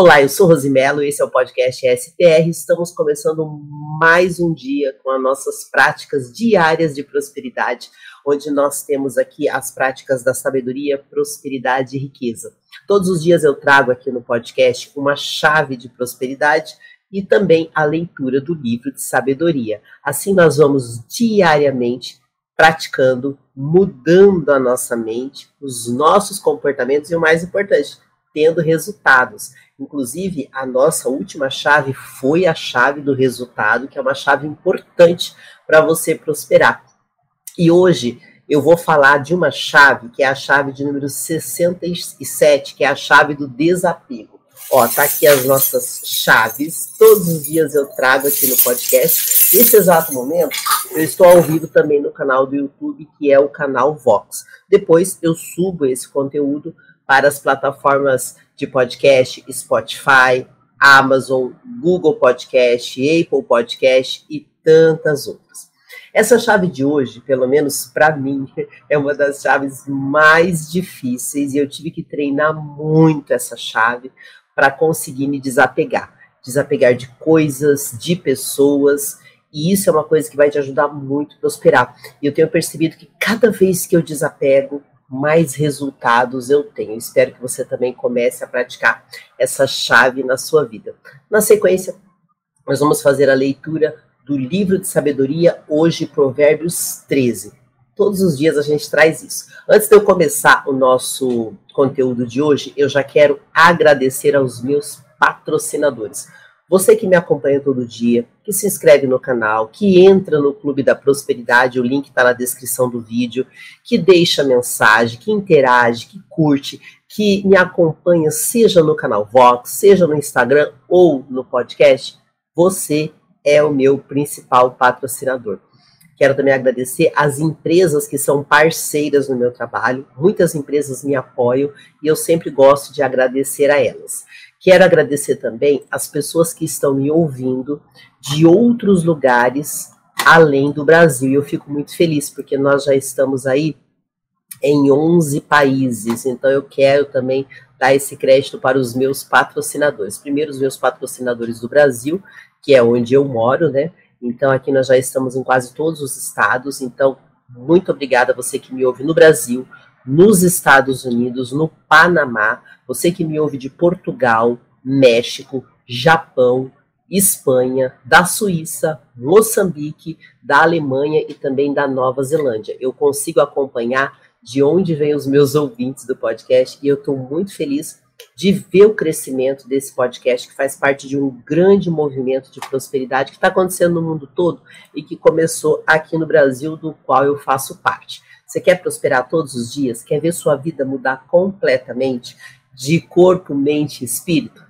Olá, eu sou Rosimelo, esse é o podcast SPR. Estamos começando mais um dia com as nossas práticas diárias de prosperidade, onde nós temos aqui as práticas da sabedoria, prosperidade e riqueza. Todos os dias eu trago aqui no podcast uma chave de prosperidade e também a leitura do livro de sabedoria. Assim nós vamos diariamente praticando, mudando a nossa mente, os nossos comportamentos e o mais importante, tendo resultados. Inclusive, a nossa última chave foi a chave do resultado, que é uma chave importante para você prosperar. E hoje eu vou falar de uma chave, que é a chave de número 67, que é a chave do desapego. Ó, tá aqui as nossas chaves. Todos os dias eu trago aqui no podcast. Nesse exato momento, eu estou ao vivo também no canal do YouTube, que é o canal Vox. Depois eu subo esse conteúdo para as plataformas de podcast Spotify, Amazon, Google Podcast, Apple Podcast e tantas outras. Essa chave de hoje, pelo menos para mim, é uma das chaves mais difíceis e eu tive que treinar muito essa chave para conseguir me desapegar. Desapegar de coisas, de pessoas, e isso é uma coisa que vai te ajudar muito a prosperar. E eu tenho percebido que cada vez que eu desapego, mais resultados eu tenho. Espero que você também comece a praticar essa chave na sua vida. Na sequência, nós vamos fazer a leitura do livro de sabedoria, hoje, Provérbios 13. Todos os dias a gente traz isso. Antes de eu começar o nosso conteúdo de hoje, eu já quero agradecer aos meus patrocinadores. Você que me acompanha todo dia, que se inscreve no canal, que entra no Clube da Prosperidade, o link está na descrição do vídeo, que deixa mensagem, que interage, que curte, que me acompanha, seja no canal Vox, seja no Instagram ou no podcast, você é o meu principal patrocinador. Quero também agradecer às empresas que são parceiras no meu trabalho. Muitas empresas me apoiam e eu sempre gosto de agradecer a elas. Quero agradecer também as pessoas que estão me ouvindo de outros lugares além do Brasil. Eu fico muito feliz porque nós já estamos aí em 11 países. Então eu quero também dar esse crédito para os meus patrocinadores. Primeiro os meus patrocinadores do Brasil, que é onde eu moro, né? Então aqui nós já estamos em quase todos os estados. Então muito obrigada a você que me ouve no Brasil, nos Estados Unidos, no Panamá, você que me ouve de Portugal, México, Japão, Espanha, da Suíça, Moçambique, da Alemanha e também da Nova Zelândia. Eu consigo acompanhar de onde vêm os meus ouvintes do podcast e eu estou muito feliz de ver o crescimento desse podcast, que faz parte de um grande movimento de prosperidade que está acontecendo no mundo todo e que começou aqui no Brasil, do qual eu faço parte. Você quer prosperar todos os dias? Quer ver sua vida mudar completamente de corpo, mente e espírito?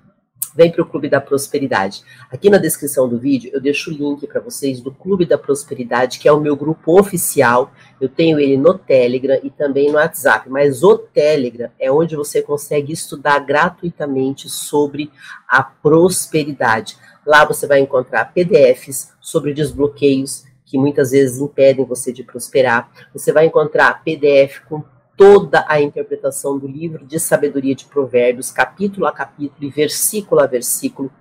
Vem para o Clube da Prosperidade. Aqui na descrição do vídeo eu deixo o link para vocês do Clube da Prosperidade, que é o meu grupo oficial. Eu tenho ele no Telegram e também no WhatsApp, mas o Telegram é onde você consegue estudar gratuitamente sobre a prosperidade. Lá você vai encontrar PDFs sobre desbloqueios, que muitas vezes impedem você de prosperar. Você vai encontrar PDF com toda a interpretação do livro de sabedoria de Provérbios, capítulo a capítulo e versículo a versículo.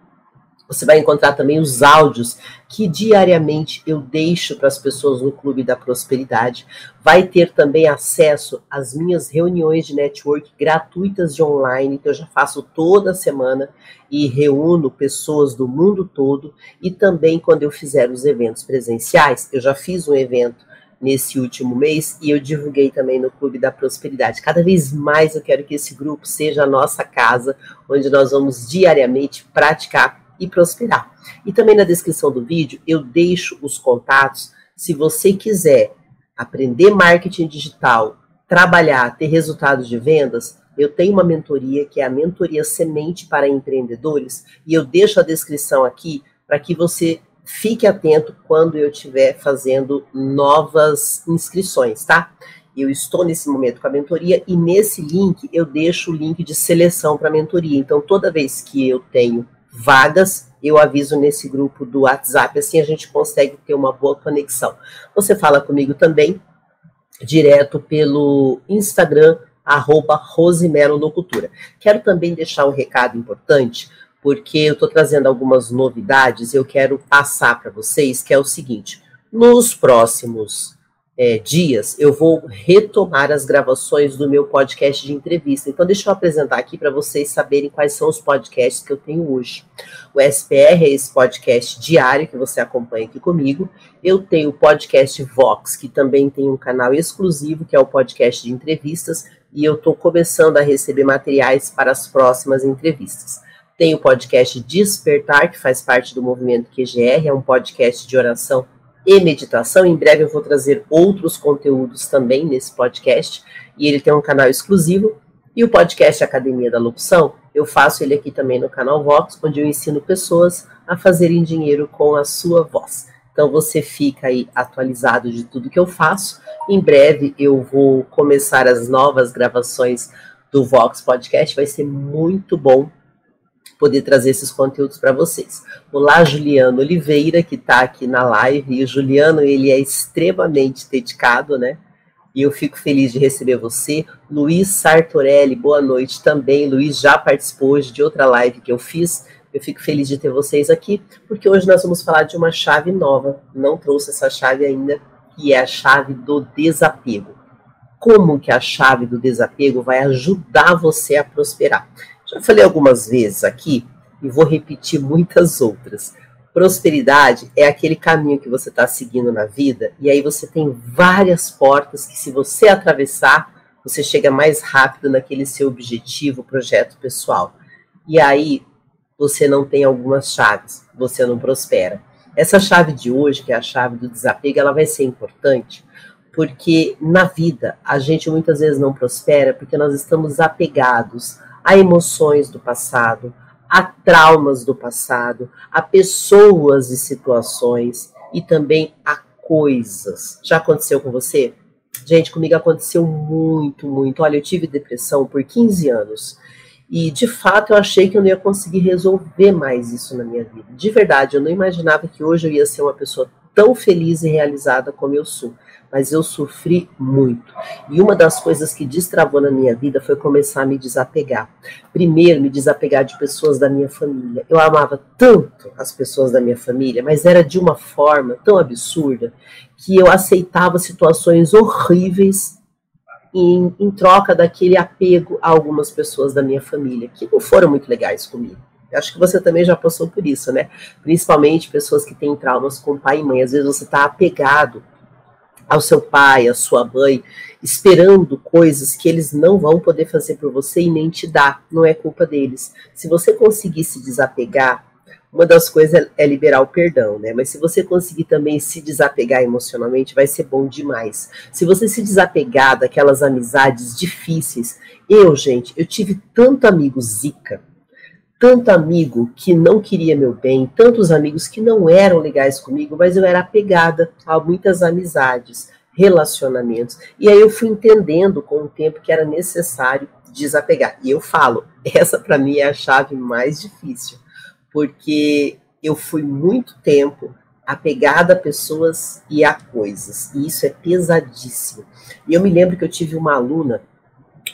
Você vai encontrar também os áudios que diariamente eu deixo para as pessoas no Clube da Prosperidade. Vai ter também acesso às minhas reuniões de network gratuitas de online, que eu já faço toda semana e reúno pessoas do mundo todo. E também quando eu fizer os eventos presenciais, eu já fiz um evento nesse último mês e eu divulguei também no Clube da Prosperidade. Cada vez mais eu quero que esse grupo seja a nossa casa, onde nós vamos diariamente praticar e prosperar. E também na descrição do vídeo eu deixo os contatos se você quiser aprender marketing digital, trabalhar, ter resultados de vendas, eu tenho uma mentoria que é a mentoria semente para empreendedores e eu deixo a descrição aqui para que você fique atento quando eu estiver fazendo novas inscrições, tá? Eu estou nesse momento com a mentoria e nesse link eu deixo o link de seleção para a mentoria. Então, toda vez que eu tenho vagas, eu aviso nesse grupo do WhatsApp, assim a gente consegue ter uma boa conexão. Você fala comigo também direto pelo Instagram, arroba Locutora. Quero também deixar um recado importante, porque eu estou trazendo algumas novidades eu quero passar para vocês, que é o seguinte, nos próximos é, dias, eu vou retomar as gravações do meu podcast de entrevista. Então, deixa eu apresentar aqui para vocês saberem quais são os podcasts que eu tenho hoje. O SPR é esse podcast diário que você acompanha aqui comigo. Eu tenho o podcast Vox, que também tem um canal exclusivo, que é o podcast de entrevistas, e eu estou começando a receber materiais para as próximas entrevistas. Tem o podcast Despertar, que faz parte do movimento QGR, é um podcast de oração e meditação. Em breve eu vou trazer outros conteúdos também nesse podcast, e ele tem um canal exclusivo. E o podcast Academia da Locução, eu faço ele aqui também no canal Vox, onde eu ensino pessoas a fazerem dinheiro com a sua voz. Então você fica aí atualizado de tudo que eu faço. Em breve eu vou começar as novas gravações do Vox Podcast, vai ser muito bom poder trazer esses conteúdos para vocês. Olá, Juliano Oliveira, que está aqui na live, e o Juliano, ele é extremamente dedicado, né? E eu fico feliz de receber você. Luiz Sartorelli, boa noite também. Luiz já participou hoje de outra live que eu fiz. Eu fico feliz de ter vocês aqui, porque hoje nós vamos falar de uma chave nova. Não trouxe essa chave ainda, que é a chave do desapego. Como que a chave do desapego vai ajudar você a prosperar? Já falei algumas vezes aqui e vou repetir muitas outras. Prosperidade é aquele caminho que você está seguindo na vida e aí você tem várias portas que, se você atravessar, você chega mais rápido naquele seu objetivo, projeto pessoal. E aí você não tem algumas chaves, você não prospera. Essa chave de hoje, que é a chave do desapego, ela vai ser importante porque na vida a gente muitas vezes não prospera porque nós estamos apegados a emoções do passado, a traumas do passado, a pessoas e situações e também a coisas. Já aconteceu com você? Gente, comigo aconteceu muito, muito. Olha, eu tive depressão por 15 anos. E de fato eu achei que eu não ia conseguir resolver mais isso na minha vida. De verdade, eu não imaginava que hoje eu ia ser uma pessoa tão feliz e realizada como eu sou mas eu sofri muito. E uma das coisas que destravou na minha vida foi começar a me desapegar. Primeiro, me desapegar de pessoas da minha família. Eu amava tanto as pessoas da minha família, mas era de uma forma tão absurda que eu aceitava situações horríveis em, em troca daquele apego a algumas pessoas da minha família, que não foram muito legais comigo. Acho que você também já passou por isso, né? Principalmente pessoas que têm traumas com pai e mãe. Às vezes você está apegado ao seu pai, à sua mãe, esperando coisas que eles não vão poder fazer por você e nem te dar, não é culpa deles. Se você conseguir se desapegar, uma das coisas é liberar o perdão, né? Mas se você conseguir também se desapegar emocionalmente, vai ser bom demais. Se você se desapegar daquelas amizades difíceis, eu, gente, eu tive tanto amigo zica, tanto amigo que não queria meu bem, tantos amigos que não eram legais comigo, mas eu era apegada a muitas amizades, relacionamentos. E aí eu fui entendendo com o tempo que era necessário desapegar. E eu falo, essa para mim é a chave mais difícil, porque eu fui muito tempo apegada a pessoas e a coisas, e isso é pesadíssimo. E eu me lembro que eu tive uma aluna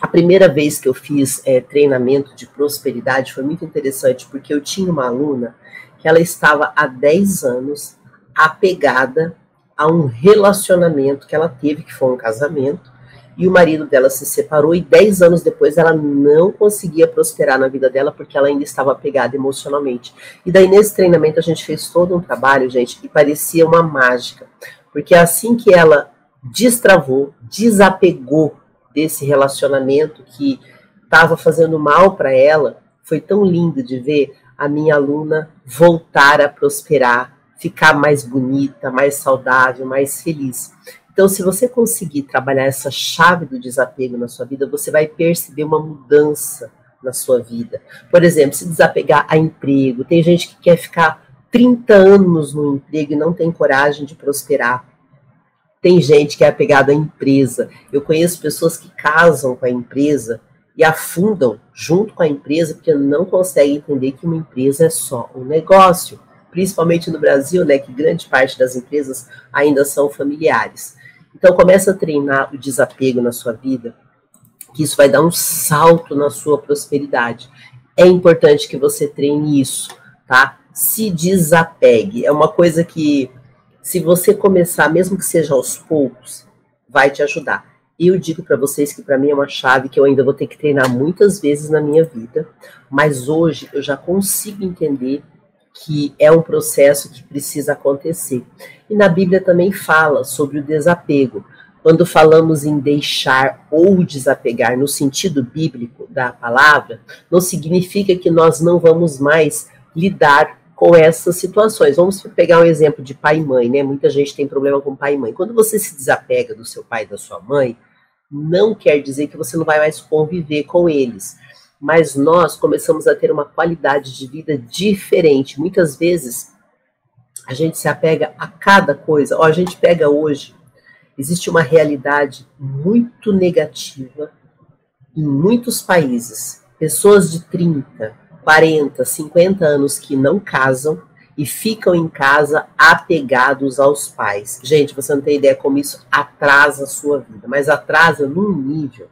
a primeira vez que eu fiz é, treinamento de prosperidade foi muito interessante, porque eu tinha uma aluna que ela estava há 10 anos apegada a um relacionamento que ela teve, que foi um casamento, e o marido dela se separou, e 10 anos depois ela não conseguia prosperar na vida dela, porque ela ainda estava apegada emocionalmente. E daí, nesse treinamento, a gente fez todo um trabalho, gente, que parecia uma mágica, porque assim que ela destravou, desapegou desse relacionamento que estava fazendo mal para ela, foi tão lindo de ver a minha aluna voltar a prosperar, ficar mais bonita, mais saudável, mais feliz. Então, se você conseguir trabalhar essa chave do desapego na sua vida, você vai perceber uma mudança na sua vida. Por exemplo, se desapegar a emprego. Tem gente que quer ficar 30 anos no emprego e não tem coragem de prosperar. Tem gente que é apegada à empresa. Eu conheço pessoas que casam com a empresa e afundam junto com a empresa porque não conseguem entender que uma empresa é só um negócio. Principalmente no Brasil, né, que grande parte das empresas ainda são familiares. Então começa a treinar o desapego na sua vida, que isso vai dar um salto na sua prosperidade. É importante que você treine isso, tá? Se desapegue. É uma coisa que, se você começar, mesmo que seja aos poucos, vai te ajudar. Eu digo para vocês que para mim é uma chave que eu ainda vou ter que treinar muitas vezes na minha vida, mas hoje eu já consigo entender que é um processo que precisa acontecer. E na Bíblia também fala sobre o desapego. Quando falamos em deixar ou desapegar no sentido bíblico da palavra, não significa que nós não vamos mais lidar com essas situações. Vamos pegar um exemplo de pai e mãe, né? Muita gente tem problema com pai e mãe. Quando você se desapega do seu pai e da sua mãe, não quer dizer que você não vai mais conviver com eles. Mas nós começamos a ter uma qualidade de vida diferente. Muitas vezes a gente se apega a cada coisa. Ó, a gente pega hoje existe uma realidade muito negativa em muitos países. Pessoas de 30, 40, 50 anos que não casam e ficam em casa apegados aos pais. Gente, você não tem ideia como isso atrasa a sua vida, mas atrasa num nível.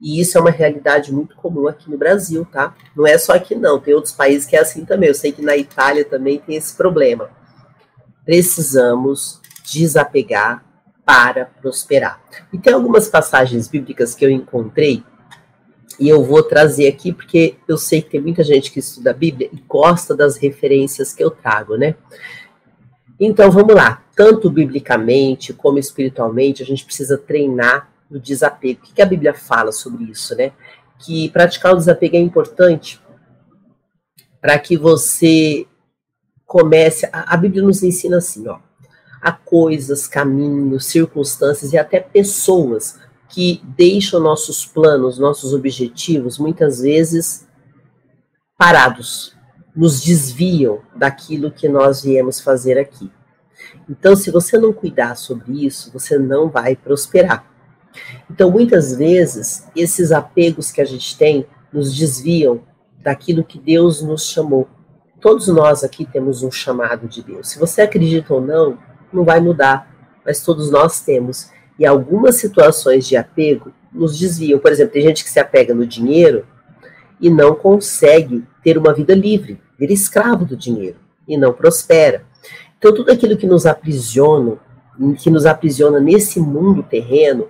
E isso é uma realidade muito comum aqui no Brasil, tá? Não é só aqui não, tem outros países que é assim também. Eu sei que na Itália também tem esse problema. Precisamos desapegar para prosperar. E tem algumas passagens bíblicas que eu encontrei e eu vou trazer aqui porque eu sei que tem muita gente que estuda a Bíblia e gosta das referências que eu trago, né? Então vamos lá, tanto biblicamente como espiritualmente, a gente precisa treinar o desapego. O que a Bíblia fala sobre isso, né? Que praticar o desapego é importante para que você comece. A Bíblia nos ensina assim, ó a coisas, caminhos, circunstâncias e até pessoas que deixam nossos planos, nossos objetivos, muitas vezes parados, nos desviam daquilo que nós viemos fazer aqui. Então, se você não cuidar sobre isso, você não vai prosperar. Então, muitas vezes, esses apegos que a gente tem nos desviam daquilo que Deus nos chamou. Todos nós aqui temos um chamado de Deus. Se você acredita ou não, não vai mudar, mas todos nós temos. E algumas situações de apego nos desviam. Por exemplo, tem gente que se apega no dinheiro e não consegue ter uma vida livre, vira escravo do dinheiro e não prospera. Então, tudo aquilo que nos aprisiona, que nos aprisiona nesse mundo terreno,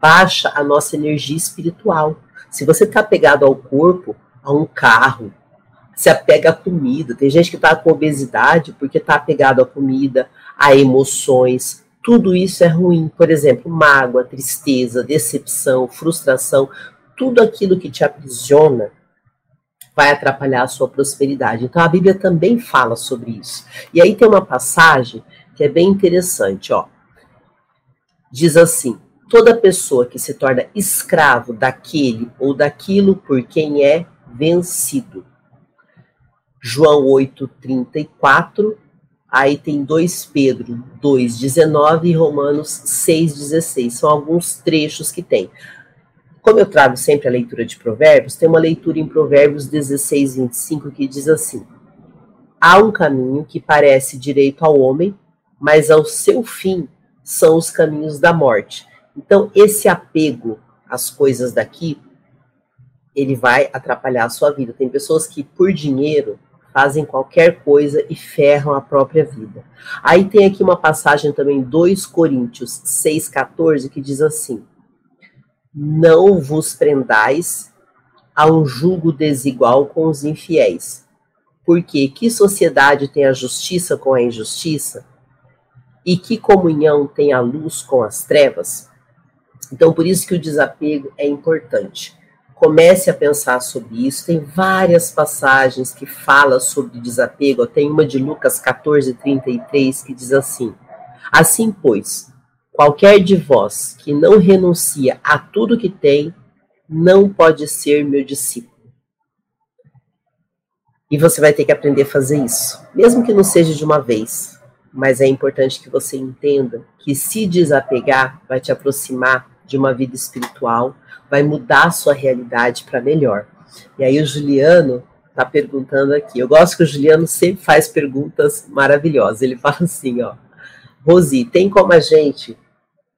baixa a nossa energia espiritual. Se você está apegado ao corpo, a um carro, se apega à comida. Tem gente que está com obesidade porque está apegado à comida, a emoções. Tudo isso é ruim. Por exemplo, mágoa, tristeza, decepção, frustração, tudo aquilo que te aprisiona vai atrapalhar a sua prosperidade. Então a Bíblia também fala sobre isso. E aí tem uma passagem que é bem interessante, ó. Diz assim: toda pessoa que se torna escravo daquele ou daquilo por quem é vencido. João 8:34 Aí tem 2 Pedro 2,19 e Romanos 6,16. São alguns trechos que tem. Como eu trago sempre a leitura de Provérbios, tem uma leitura em Provérbios 16, 25 que diz assim: Há um caminho que parece direito ao homem, mas ao seu fim são os caminhos da morte. Então, esse apego às coisas daqui, ele vai atrapalhar a sua vida. Tem pessoas que, por dinheiro, fazem qualquer coisa e ferram a própria vida. Aí tem aqui uma passagem também, 2 Coríntios 6,14, que diz assim: Não vos prendais a um julgo desigual com os infiéis. Porque que sociedade tem a justiça com a injustiça? E que comunhão tem a luz com as trevas? Então, por isso que o desapego é importante. Comece a pensar sobre isso. Tem várias passagens que falam sobre desapego. Tem uma de Lucas 14, 33 que diz assim: Assim, pois, qualquer de vós que não renuncia a tudo que tem, não pode ser meu discípulo. E você vai ter que aprender a fazer isso, mesmo que não seja de uma vez. Mas é importante que você entenda que se desapegar vai te aproximar de uma vida espiritual, vai mudar a sua realidade para melhor. E aí o Juliano está perguntando aqui. Eu gosto que o Juliano sempre faz perguntas maravilhosas. Ele fala assim, ó, Rosi, tem como a gente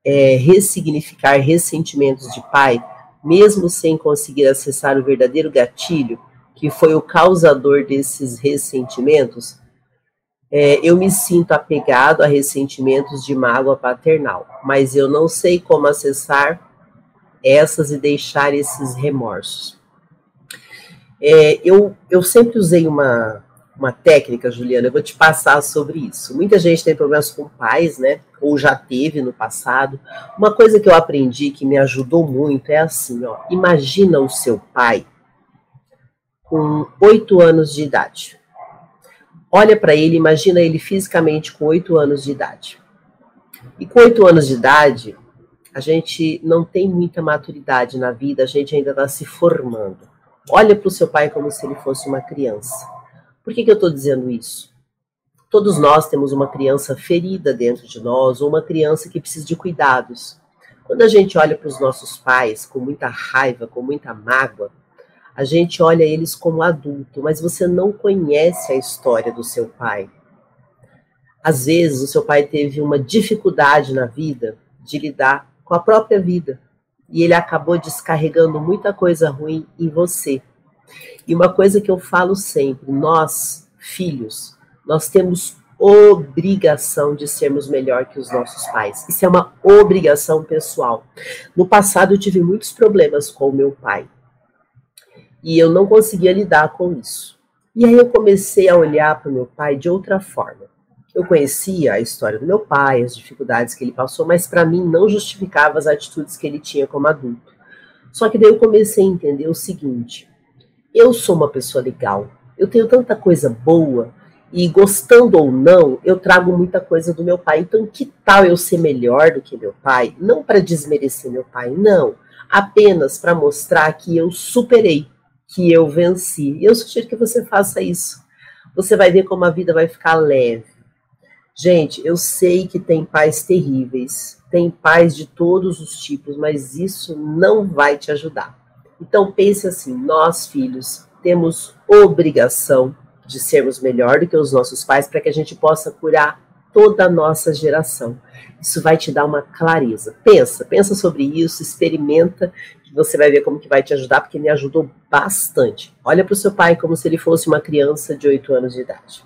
é, ressignificar ressentimentos de pai mesmo sem conseguir acessar o verdadeiro gatilho, que foi o causador desses ressentimentos, é, eu me sinto apegado a ressentimentos de mágoa paternal, mas eu não sei como acessar essas e deixar esses remorsos. É, eu, eu sempre usei uma, uma técnica, Juliana, eu vou te passar sobre isso. Muita gente tem problemas com pais, né? Ou já teve no passado. Uma coisa que eu aprendi que me ajudou muito é assim, ó. Imagina o seu pai com oito anos de idade. Olha para ele, imagina ele fisicamente com oito anos de idade. E com oito anos de idade, a gente não tem muita maturidade na vida, a gente ainda está se formando. Olha para o seu pai como se ele fosse uma criança. Por que, que eu estou dizendo isso? Todos nós temos uma criança ferida dentro de nós, ou uma criança que precisa de cuidados. Quando a gente olha para os nossos pais com muita raiva, com muita mágoa, a gente olha eles como adulto, mas você não conhece a história do seu pai. Às vezes, o seu pai teve uma dificuldade na vida de lidar com a própria vida e ele acabou descarregando muita coisa ruim em você. E uma coisa que eu falo sempre: nós, filhos, nós temos obrigação de sermos melhor que os nossos pais. Isso é uma obrigação pessoal. No passado eu tive muitos problemas com o meu pai. E eu não conseguia lidar com isso. E aí eu comecei a olhar para o meu pai de outra forma. Eu conhecia a história do meu pai, as dificuldades que ele passou, mas para mim não justificava as atitudes que ele tinha como adulto. Só que daí eu comecei a entender o seguinte: eu sou uma pessoa legal, eu tenho tanta coisa boa e gostando ou não, eu trago muita coisa do meu pai. Então, que tal eu ser melhor do que meu pai? Não para desmerecer meu pai, não. Apenas para mostrar que eu superei, que eu venci. Eu sugiro que você faça isso. Você vai ver como a vida vai ficar leve. Gente, eu sei que tem pais terríveis, tem pais de todos os tipos, mas isso não vai te ajudar. Então pense assim: nós, filhos, temos obrigação de sermos melhor do que os nossos pais para que a gente possa curar toda a nossa geração. Isso vai te dar uma clareza. Pensa, pensa sobre isso, experimenta, que você vai ver como que vai te ajudar, porque me ajudou bastante. Olha para o seu pai como se ele fosse uma criança de 8 anos de idade.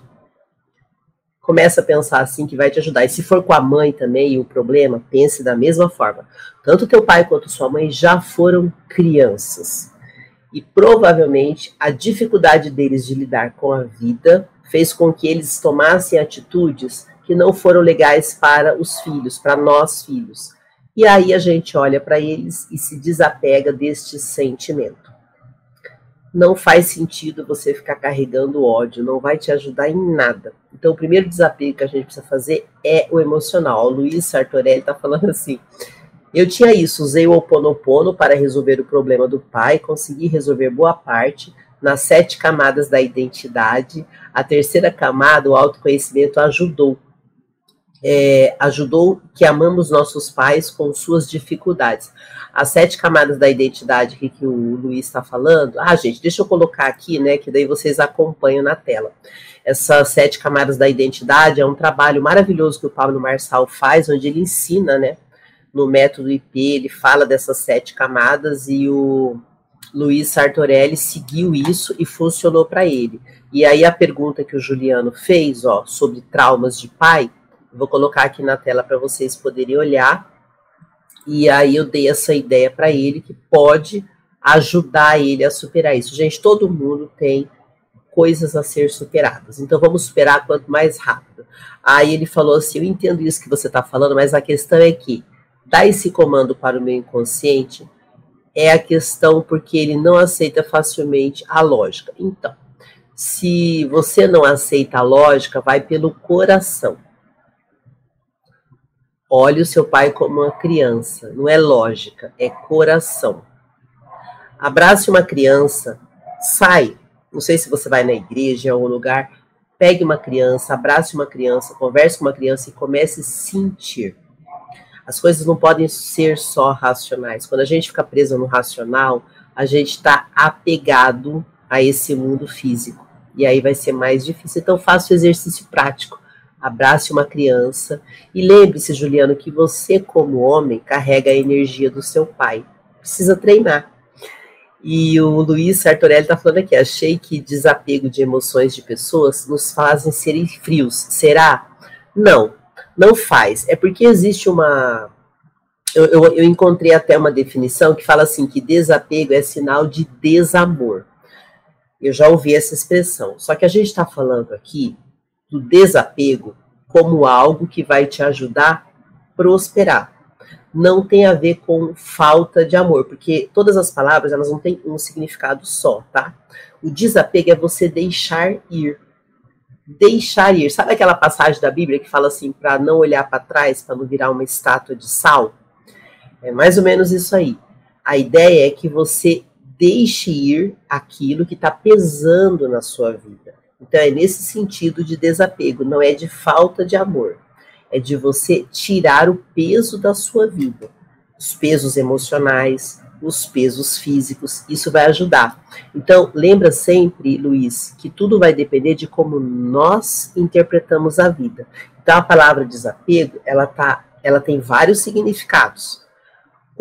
Começa a pensar assim que vai te ajudar. E se for com a mãe também e o problema, pense da mesma forma. Tanto teu pai quanto sua mãe já foram crianças. E provavelmente a dificuldade deles de lidar com a vida fez com que eles tomassem atitudes que não foram legais para os filhos, para nós filhos. E aí a gente olha para eles e se desapega deste sentimento não faz sentido você ficar carregando ódio, não vai te ajudar em nada. Então, o primeiro desapego que a gente precisa fazer é o emocional. O Luiz Sartorelli está falando assim: eu tinha isso, usei o Oponopono para resolver o problema do pai, consegui resolver boa parte nas sete camadas da identidade. A terceira camada, o autoconhecimento, ajudou é, ajudou que amamos nossos pais com suas dificuldades. As sete camadas da identidade que, que o Luiz está falando. Ah, gente, deixa eu colocar aqui, né? Que daí vocês acompanham na tela. Essas sete camadas da identidade é um trabalho maravilhoso que o Pablo Marçal faz, onde ele ensina, né? No método IP, ele fala dessas sete camadas e o Luiz Sartorelli seguiu isso e funcionou para ele. E aí a pergunta que o Juliano fez, ó, sobre traumas de pai, Vou colocar aqui na tela para vocês poderem olhar. E aí eu dei essa ideia para ele que pode ajudar ele a superar isso. Gente, todo mundo tem coisas a ser superadas. Então vamos superar quanto mais rápido. Aí ele falou assim: Eu entendo isso que você está falando, mas a questão é que dar esse comando para o meu inconsciente é a questão porque ele não aceita facilmente a lógica. Então, se você não aceita a lógica, vai pelo coração. Olhe o seu pai como uma criança, não é lógica, é coração. Abrace uma criança, sai. Não sei se você vai na igreja em algum lugar, pegue uma criança, abrace uma criança, converse com uma criança e comece a sentir. As coisas não podem ser só racionais. Quando a gente fica preso no racional, a gente está apegado a esse mundo físico. E aí vai ser mais difícil. Então, faça o exercício prático abrace uma criança e lembre-se, Juliano, que você, como homem, carrega a energia do seu pai. Precisa treinar. E o Luiz Sartorelli está falando aqui, achei que desapego de emoções de pessoas nos fazem serem frios. Será? Não, não faz. É porque existe uma. Eu, eu, eu encontrei até uma definição que fala assim: que desapego é sinal de desamor. Eu já ouvi essa expressão. Só que a gente está falando aqui do desapego como algo que vai te ajudar a prosperar não tem a ver com falta de amor, porque todas as palavras elas não têm um significado só, tá? O desapego é você deixar ir. Deixar ir. Sabe aquela passagem da Bíblia que fala assim para não olhar para trás, para não virar uma estátua de sal? É mais ou menos isso aí. A ideia é que você deixe ir aquilo que está pesando na sua vida. Então é nesse sentido de desapego, não é de falta de amor é de você tirar o peso da sua vida, os pesos emocionais, os pesos físicos, isso vai ajudar. Então, lembra sempre, Luiz, que tudo vai depender de como nós interpretamos a vida. Então, a palavra desapego, ela tá, ela tem vários significados.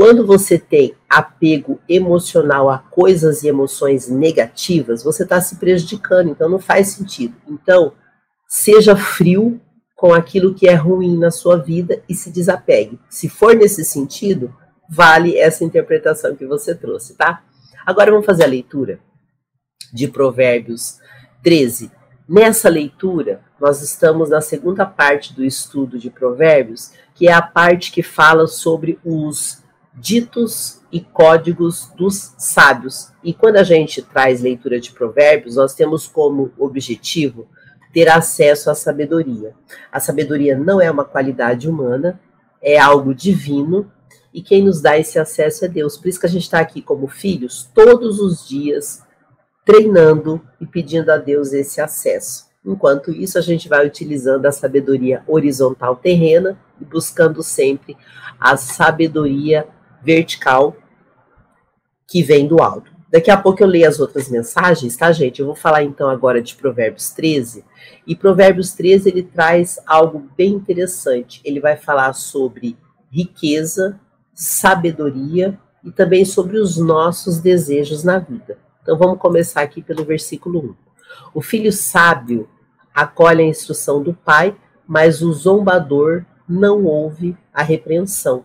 Quando você tem apego emocional a coisas e emoções negativas, você está se prejudicando, então não faz sentido. Então, seja frio com aquilo que é ruim na sua vida e se desapegue. Se for nesse sentido, vale essa interpretação que você trouxe, tá? Agora vamos fazer a leitura de Provérbios 13. Nessa leitura, nós estamos na segunda parte do estudo de Provérbios, que é a parte que fala sobre os ditos e códigos dos sábios. E quando a gente traz leitura de Provérbios, nós temos como objetivo ter acesso à sabedoria. A sabedoria não é uma qualidade humana, é algo divino, e quem nos dá esse acesso é Deus. Por isso que a gente está aqui como filhos, todos os dias, treinando e pedindo a Deus esse acesso. Enquanto isso, a gente vai utilizando a sabedoria horizontal terrena e buscando sempre a sabedoria vertical que vem do alto. Daqui a pouco eu leio as outras mensagens, tá, gente? Eu vou falar então agora de Provérbios 13. E Provérbios 13 ele traz algo bem interessante. Ele vai falar sobre riqueza, sabedoria e também sobre os nossos desejos na vida. Então vamos começar aqui pelo versículo 1. O filho sábio acolhe a instrução do pai, mas o zombador não ouve a repreensão.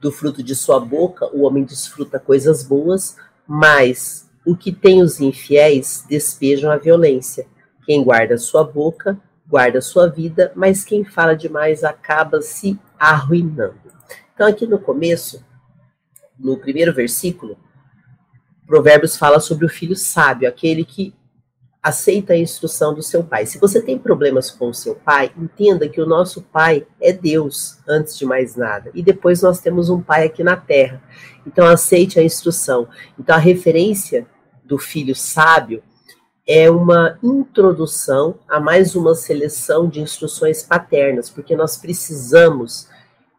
Do fruto de sua boca o homem desfruta coisas boas, mas o que tem os infiéis despejam a violência. Quem guarda sua boca, guarda sua vida, mas quem fala demais acaba se arruinando. Então, aqui no começo, no primeiro versículo, Provérbios fala sobre o filho sábio, aquele que aceita a instrução do seu pai. Se você tem problemas com o seu pai, entenda que o nosso pai é Deus, antes de mais nada. E depois nós temos um pai aqui na terra. Então aceite a instrução. Então a referência do filho sábio é uma introdução a mais uma seleção de instruções paternas, porque nós precisamos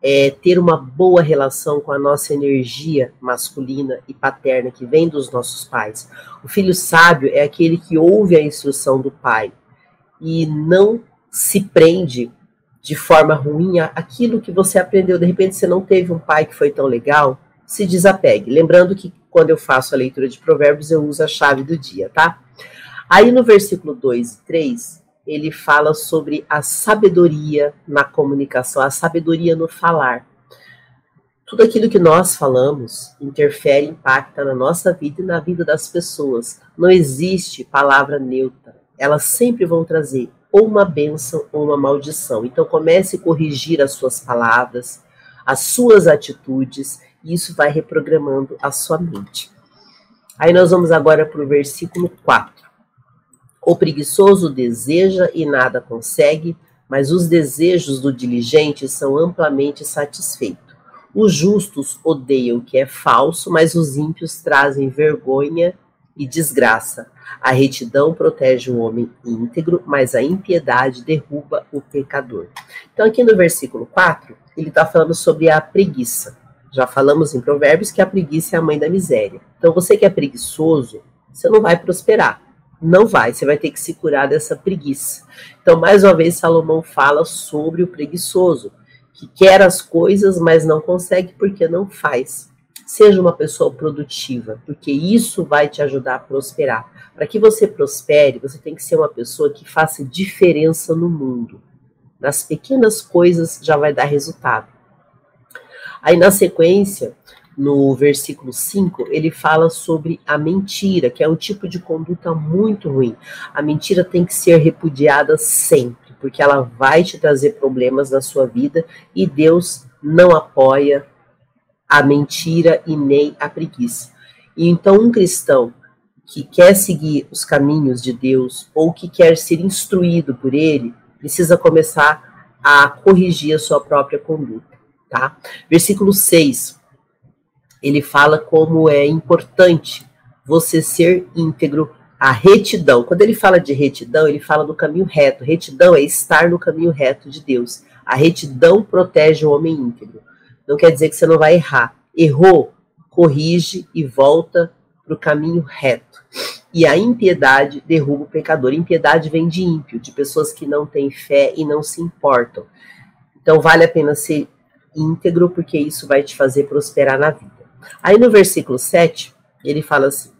é, ter uma boa relação com a nossa energia masculina e paterna que vem dos nossos pais. O filho sábio é aquele que ouve a instrução do pai e não se prende de forma ruim aquilo que você aprendeu. De repente você não teve um pai que foi tão legal, se desapegue. Lembrando que quando eu faço a leitura de provérbios eu uso a chave do dia, tá? Aí no versículo 2 e 3, ele fala sobre a sabedoria na comunicação, a sabedoria no falar. Tudo aquilo que nós falamos interfere, impacta na nossa vida e na vida das pessoas. Não existe palavra neutra. Elas sempre vão trazer ou uma bênção ou uma maldição. Então comece a corrigir as suas palavras, as suas atitudes, e isso vai reprogramando a sua mente. Aí nós vamos agora para o versículo 4. O preguiçoso deseja e nada consegue, mas os desejos do diligente são amplamente satisfeitos. Os justos odeiam o que é falso, mas os ímpios trazem vergonha e desgraça. A retidão protege o homem íntegro, mas a impiedade derruba o pecador. Então, aqui no versículo 4, ele está falando sobre a preguiça. Já falamos em Provérbios que a preguiça é a mãe da miséria. Então, você que é preguiçoso, você não vai prosperar não vai, você vai ter que se curar dessa preguiça. Então, mais uma vez, Salomão fala sobre o preguiçoso, que quer as coisas, mas não consegue porque não faz. Seja uma pessoa produtiva, porque isso vai te ajudar a prosperar. Para que você prospere, você tem que ser uma pessoa que faça diferença no mundo. Nas pequenas coisas já vai dar resultado. Aí na sequência, no versículo 5, ele fala sobre a mentira, que é um tipo de conduta muito ruim. A mentira tem que ser repudiada sempre, porque ela vai te trazer problemas na sua vida e Deus não apoia a mentira e nem a preguiça. E então um cristão que quer seguir os caminhos de Deus ou que quer ser instruído por ele, precisa começar a corrigir a sua própria conduta, tá? Versículo 6. Ele fala como é importante você ser íntegro, a retidão. Quando ele fala de retidão, ele fala do caminho reto. Retidão é estar no caminho reto de Deus. A retidão protege o homem íntegro não quer dizer que você não vai errar. Errou, corrige e volta para o caminho reto. E a impiedade derruba o pecador. Impiedade vem de ímpio, de pessoas que não têm fé e não se importam. Então vale a pena ser íntegro, porque isso vai te fazer prosperar na vida. Aí no versículo 7, ele fala assim: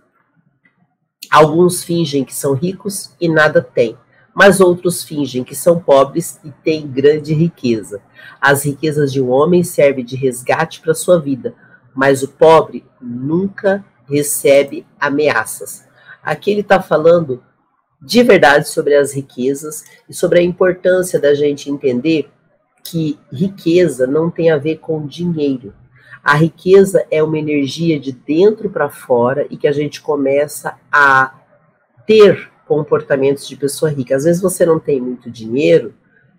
Alguns fingem que são ricos e nada têm mas outros fingem que são pobres e têm grande riqueza. As riquezas de um homem servem de resgate para sua vida, mas o pobre nunca recebe ameaças. Aqui ele está falando de verdade sobre as riquezas e sobre a importância da gente entender que riqueza não tem a ver com dinheiro. A riqueza é uma energia de dentro para fora e que a gente começa a ter comportamentos de pessoa rica. Às vezes você não tem muito dinheiro,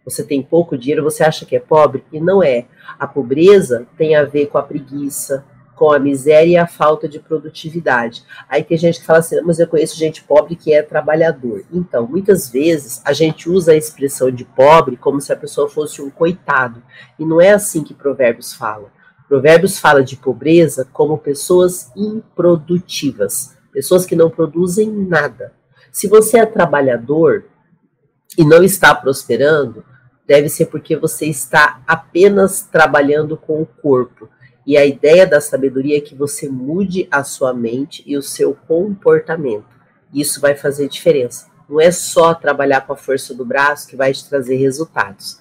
você tem pouco dinheiro, você acha que é pobre e não é. A pobreza tem a ver com a preguiça, com a miséria e a falta de produtividade. Aí tem gente que fala assim, mas eu conheço gente pobre que é trabalhador. Então, muitas vezes a gente usa a expressão de pobre como se a pessoa fosse um coitado. E não é assim que Provérbios fala. Provérbios fala de pobreza como pessoas improdutivas, pessoas que não produzem nada. Se você é trabalhador e não está prosperando, deve ser porque você está apenas trabalhando com o corpo. E a ideia da sabedoria é que você mude a sua mente e o seu comportamento. Isso vai fazer diferença. Não é só trabalhar com a força do braço que vai te trazer resultados.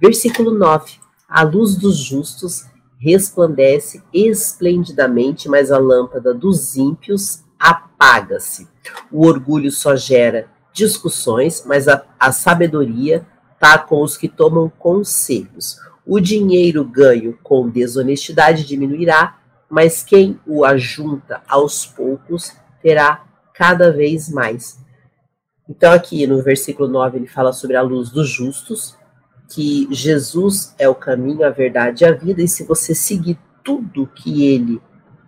Versículo 9. A luz dos justos resplandece esplendidamente, mas a lâmpada dos ímpios apaga-se. O orgulho só gera discussões, mas a, a sabedoria está com os que tomam conselhos. O dinheiro ganho com desonestidade diminuirá, mas quem o ajunta aos poucos terá cada vez mais. Então, aqui no versículo 9, ele fala sobre a luz dos justos, que Jesus é o caminho, a verdade e a vida, e se você seguir tudo que ele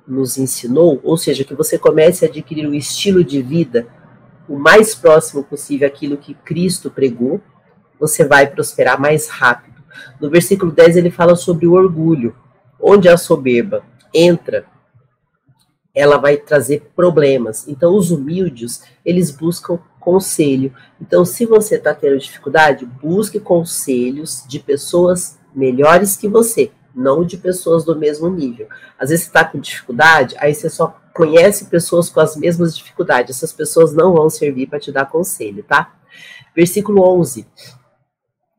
nos ensinou, ou seja, que você comece a adquirir um estilo de vida o mais próximo possível àquilo que Cristo pregou, você vai prosperar mais rápido. No versículo 10 ele fala sobre o orgulho. Onde a soberba entra, ela vai trazer problemas. Então os humildes, eles buscam conselho. Então se você está tendo dificuldade, busque conselhos de pessoas melhores que você não de pessoas do mesmo nível. Às vezes você está com dificuldade, aí você só conhece pessoas com as mesmas dificuldades. Essas pessoas não vão servir para te dar conselho, tá? Versículo 11.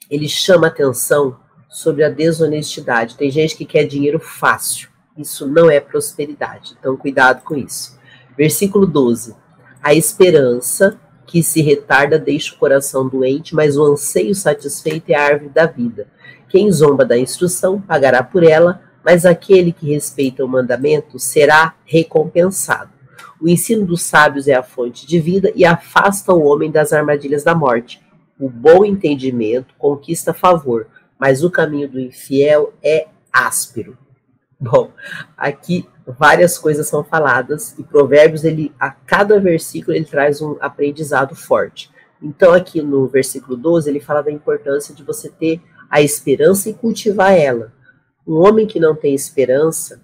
Ele chama atenção sobre a desonestidade. Tem gente que quer dinheiro fácil. Isso não é prosperidade. Então, cuidado com isso. Versículo 12. A esperança que se retarda deixa o coração doente, mas o anseio satisfeito é a árvore da vida. Quem zomba da instrução pagará por ela, mas aquele que respeita o mandamento será recompensado. O ensino dos sábios é a fonte de vida e afasta o homem das armadilhas da morte. O bom entendimento conquista favor, mas o caminho do infiel é áspero. Bom, aqui várias coisas são faladas e Provérbios ele a cada versículo ele traz um aprendizado forte. Então aqui no versículo 12 ele fala da importância de você ter a esperança e cultivar ela. Um homem que não tem esperança,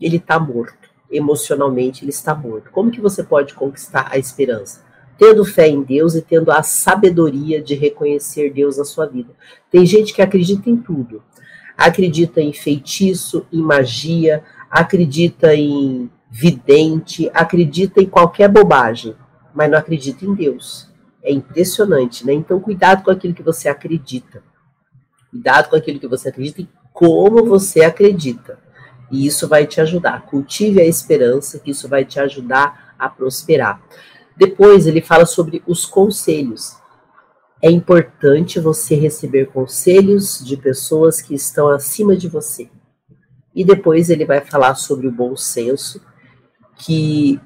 ele está morto. Emocionalmente, ele está morto. Como que você pode conquistar a esperança? Tendo fé em Deus e tendo a sabedoria de reconhecer Deus na sua vida. Tem gente que acredita em tudo. Acredita em feitiço, em magia, acredita em vidente, acredita em qualquer bobagem, mas não acredita em Deus. É impressionante, né? Então, cuidado com aquilo que você acredita. Cuidado com aquilo que você acredita e como você acredita. E isso vai te ajudar. Cultive a esperança, que isso vai te ajudar a prosperar. Depois, ele fala sobre os conselhos. É importante você receber conselhos de pessoas que estão acima de você. E depois ele vai falar sobre o bom senso, que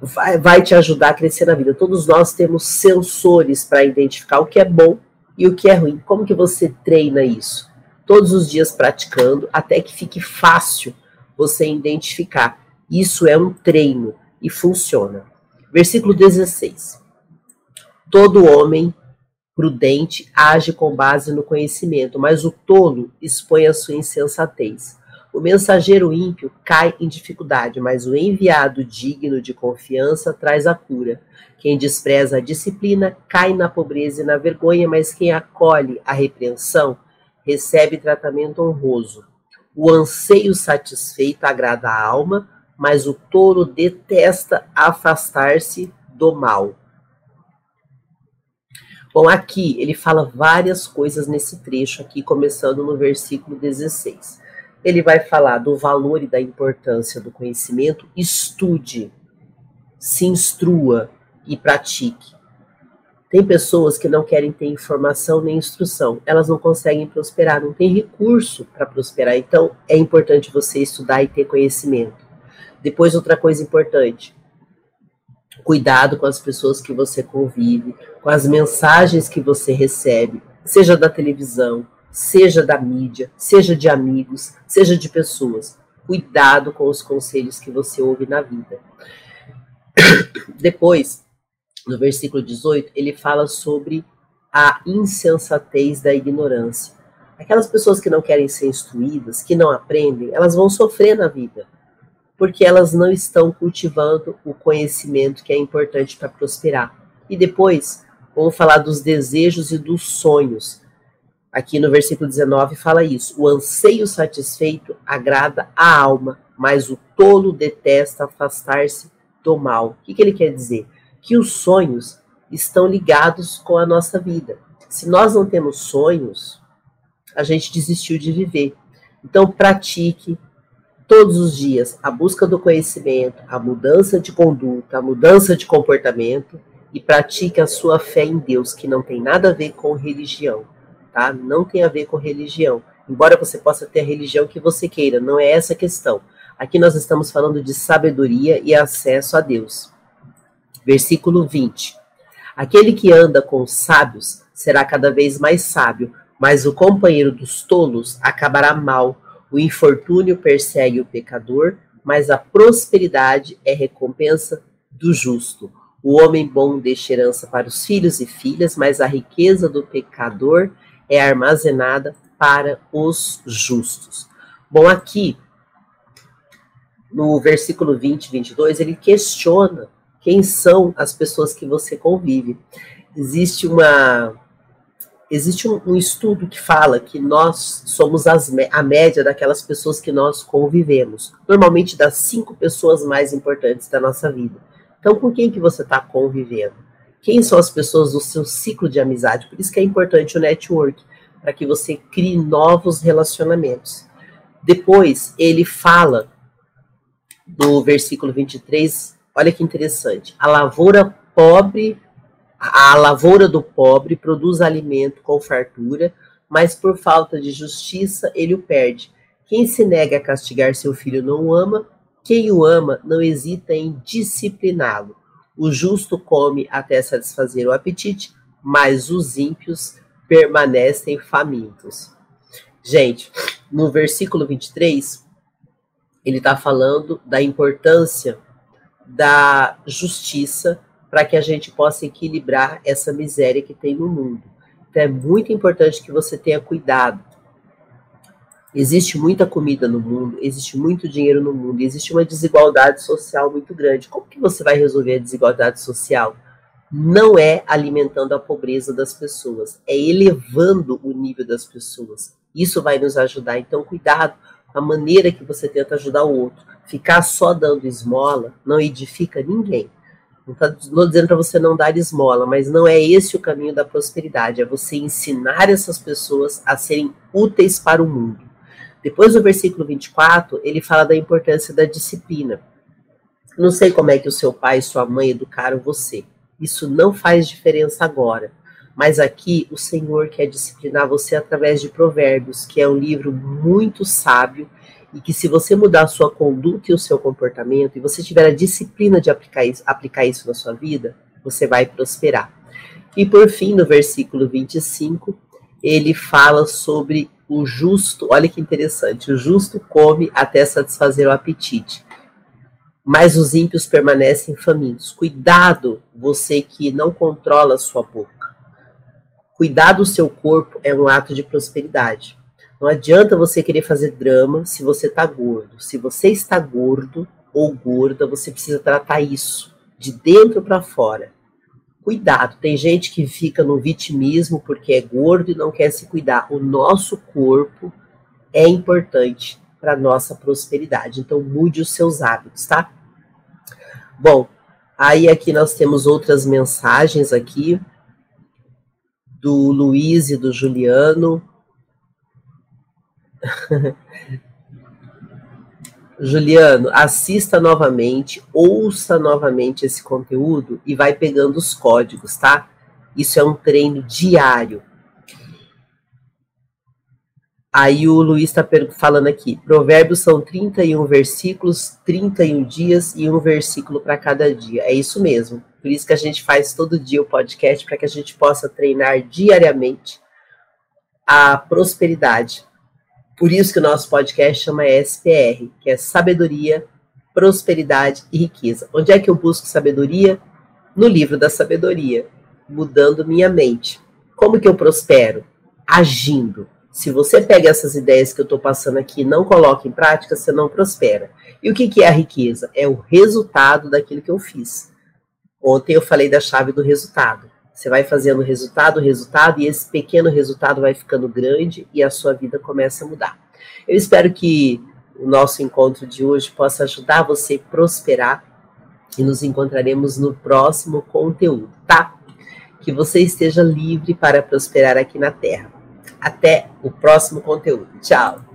vai, vai te ajudar a crescer na vida. Todos nós temos sensores para identificar o que é bom e o que é ruim. Como que você treina isso? Todos os dias praticando, até que fique fácil você identificar. Isso é um treino e funciona. Versículo 16. Todo homem prudente age com base no conhecimento, mas o tolo expõe a sua insensatez. O mensageiro ímpio cai em dificuldade, mas o enviado digno de confiança traz a cura. Quem despreza a disciplina cai na pobreza e na vergonha, mas quem acolhe a repreensão recebe tratamento honroso. O anseio satisfeito agrada a alma, mas o touro detesta afastar-se do mal. Bom, aqui ele fala várias coisas nesse trecho aqui, começando no versículo 16 ele vai falar do valor e da importância do conhecimento, estude, se instrua e pratique. Tem pessoas que não querem ter informação nem instrução, elas não conseguem prosperar, não tem recurso para prosperar. Então, é importante você estudar e ter conhecimento. Depois, outra coisa importante: cuidado com as pessoas que você convive, com as mensagens que você recebe, seja da televisão, seja da mídia, seja de amigos, seja de pessoas. Cuidado com os conselhos que você ouve na vida. Depois, no versículo 18, ele fala sobre a insensatez da ignorância. Aquelas pessoas que não querem ser instruídas, que não aprendem, elas vão sofrer na vida, porque elas não estão cultivando o conhecimento que é importante para prosperar. E depois, vamos falar dos desejos e dos sonhos Aqui no versículo 19 fala isso: o anseio satisfeito agrada a alma, mas o tolo detesta afastar-se do mal. O que, que ele quer dizer? Que os sonhos estão ligados com a nossa vida. Se nós não temos sonhos, a gente desistiu de viver. Então, pratique todos os dias a busca do conhecimento, a mudança de conduta, a mudança de comportamento e pratique a sua fé em Deus, que não tem nada a ver com religião tá? Não tem a ver com religião. Embora você possa ter a religião que você queira, não é essa a questão. Aqui nós estamos falando de sabedoria e acesso a Deus. Versículo 20. Aquele que anda com os sábios será cada vez mais sábio, mas o companheiro dos tolos acabará mal. O infortúnio persegue o pecador, mas a prosperidade é recompensa do justo. O homem bom deixa herança para os filhos e filhas, mas a riqueza do pecador é armazenada para os justos. Bom, aqui no versículo 20 e 22, ele questiona quem são as pessoas que você convive. Existe uma existe um, um estudo que fala que nós somos as, a média daquelas pessoas que nós convivemos. Normalmente das cinco pessoas mais importantes da nossa vida. Então, com quem que você está convivendo? Quem são as pessoas do seu ciclo de amizade? Por isso que é importante o network, para que você crie novos relacionamentos. Depois, ele fala no versículo 23, olha que interessante. A lavoura pobre, a lavoura do pobre produz alimento com fartura, mas por falta de justiça ele o perde. Quem se nega a castigar seu filho não o ama, quem o ama não hesita em discipliná-lo. O justo come até satisfazer o apetite, mas os ímpios permanecem famintos. Gente, no versículo 23, ele está falando da importância da justiça para que a gente possa equilibrar essa miséria que tem no mundo. Então é muito importante que você tenha cuidado Existe muita comida no mundo, existe muito dinheiro no mundo, existe uma desigualdade social muito grande. Como que você vai resolver a desigualdade social? Não é alimentando a pobreza das pessoas, é elevando o nível das pessoas. Isso vai nos ajudar. Então, cuidado a maneira que você tenta ajudar o outro. Ficar só dando esmola não edifica ninguém. Não estou dizendo para você não dar esmola, mas não é esse o caminho da prosperidade. É você ensinar essas pessoas a serem úteis para o mundo. Depois do versículo 24, ele fala da importância da disciplina. Não sei como é que o seu pai e sua mãe educaram você. Isso não faz diferença agora. Mas aqui o Senhor quer disciplinar você através de Provérbios, que é um livro muito sábio e que se você mudar a sua conduta e o seu comportamento, e você tiver a disciplina de aplicar isso, aplicar isso na sua vida, você vai prosperar. E por fim, no versículo 25, ele fala sobre o justo, olha que interessante, o justo come até satisfazer o apetite, mas os ímpios permanecem famintos. Cuidado, você que não controla a sua boca. Cuidar do seu corpo é um ato de prosperidade. Não adianta você querer fazer drama se você está gordo. Se você está gordo ou gorda, você precisa tratar isso de dentro para fora. Cuidado, tem gente que fica no vitimismo porque é gordo e não quer se cuidar. O nosso corpo é importante para nossa prosperidade. Então mude os seus hábitos, tá? Bom, aí aqui nós temos outras mensagens aqui do Luiz e do Juliano. Juliano, assista novamente, ouça novamente esse conteúdo e vai pegando os códigos, tá? Isso é um treino diário. Aí o Luiz está falando aqui: Provérbios são 31 versículos, 31 dias e um versículo para cada dia. É isso mesmo. Por isso que a gente faz todo dia o podcast, para que a gente possa treinar diariamente a prosperidade por isso que o nosso podcast chama SPR, que é Sabedoria, Prosperidade e Riqueza. Onde é que eu busco sabedoria? No livro da sabedoria, mudando minha mente. Como que eu prospero? Agindo. Se você pega essas ideias que eu estou passando aqui e não coloca em prática, você não prospera. E o que, que é a riqueza? É o resultado daquilo que eu fiz. Ontem eu falei da chave do resultado. Você vai fazendo resultado, resultado, e esse pequeno resultado vai ficando grande e a sua vida começa a mudar. Eu espero que o nosso encontro de hoje possa ajudar você a prosperar e nos encontraremos no próximo conteúdo, tá? Que você esteja livre para prosperar aqui na Terra. Até o próximo conteúdo. Tchau!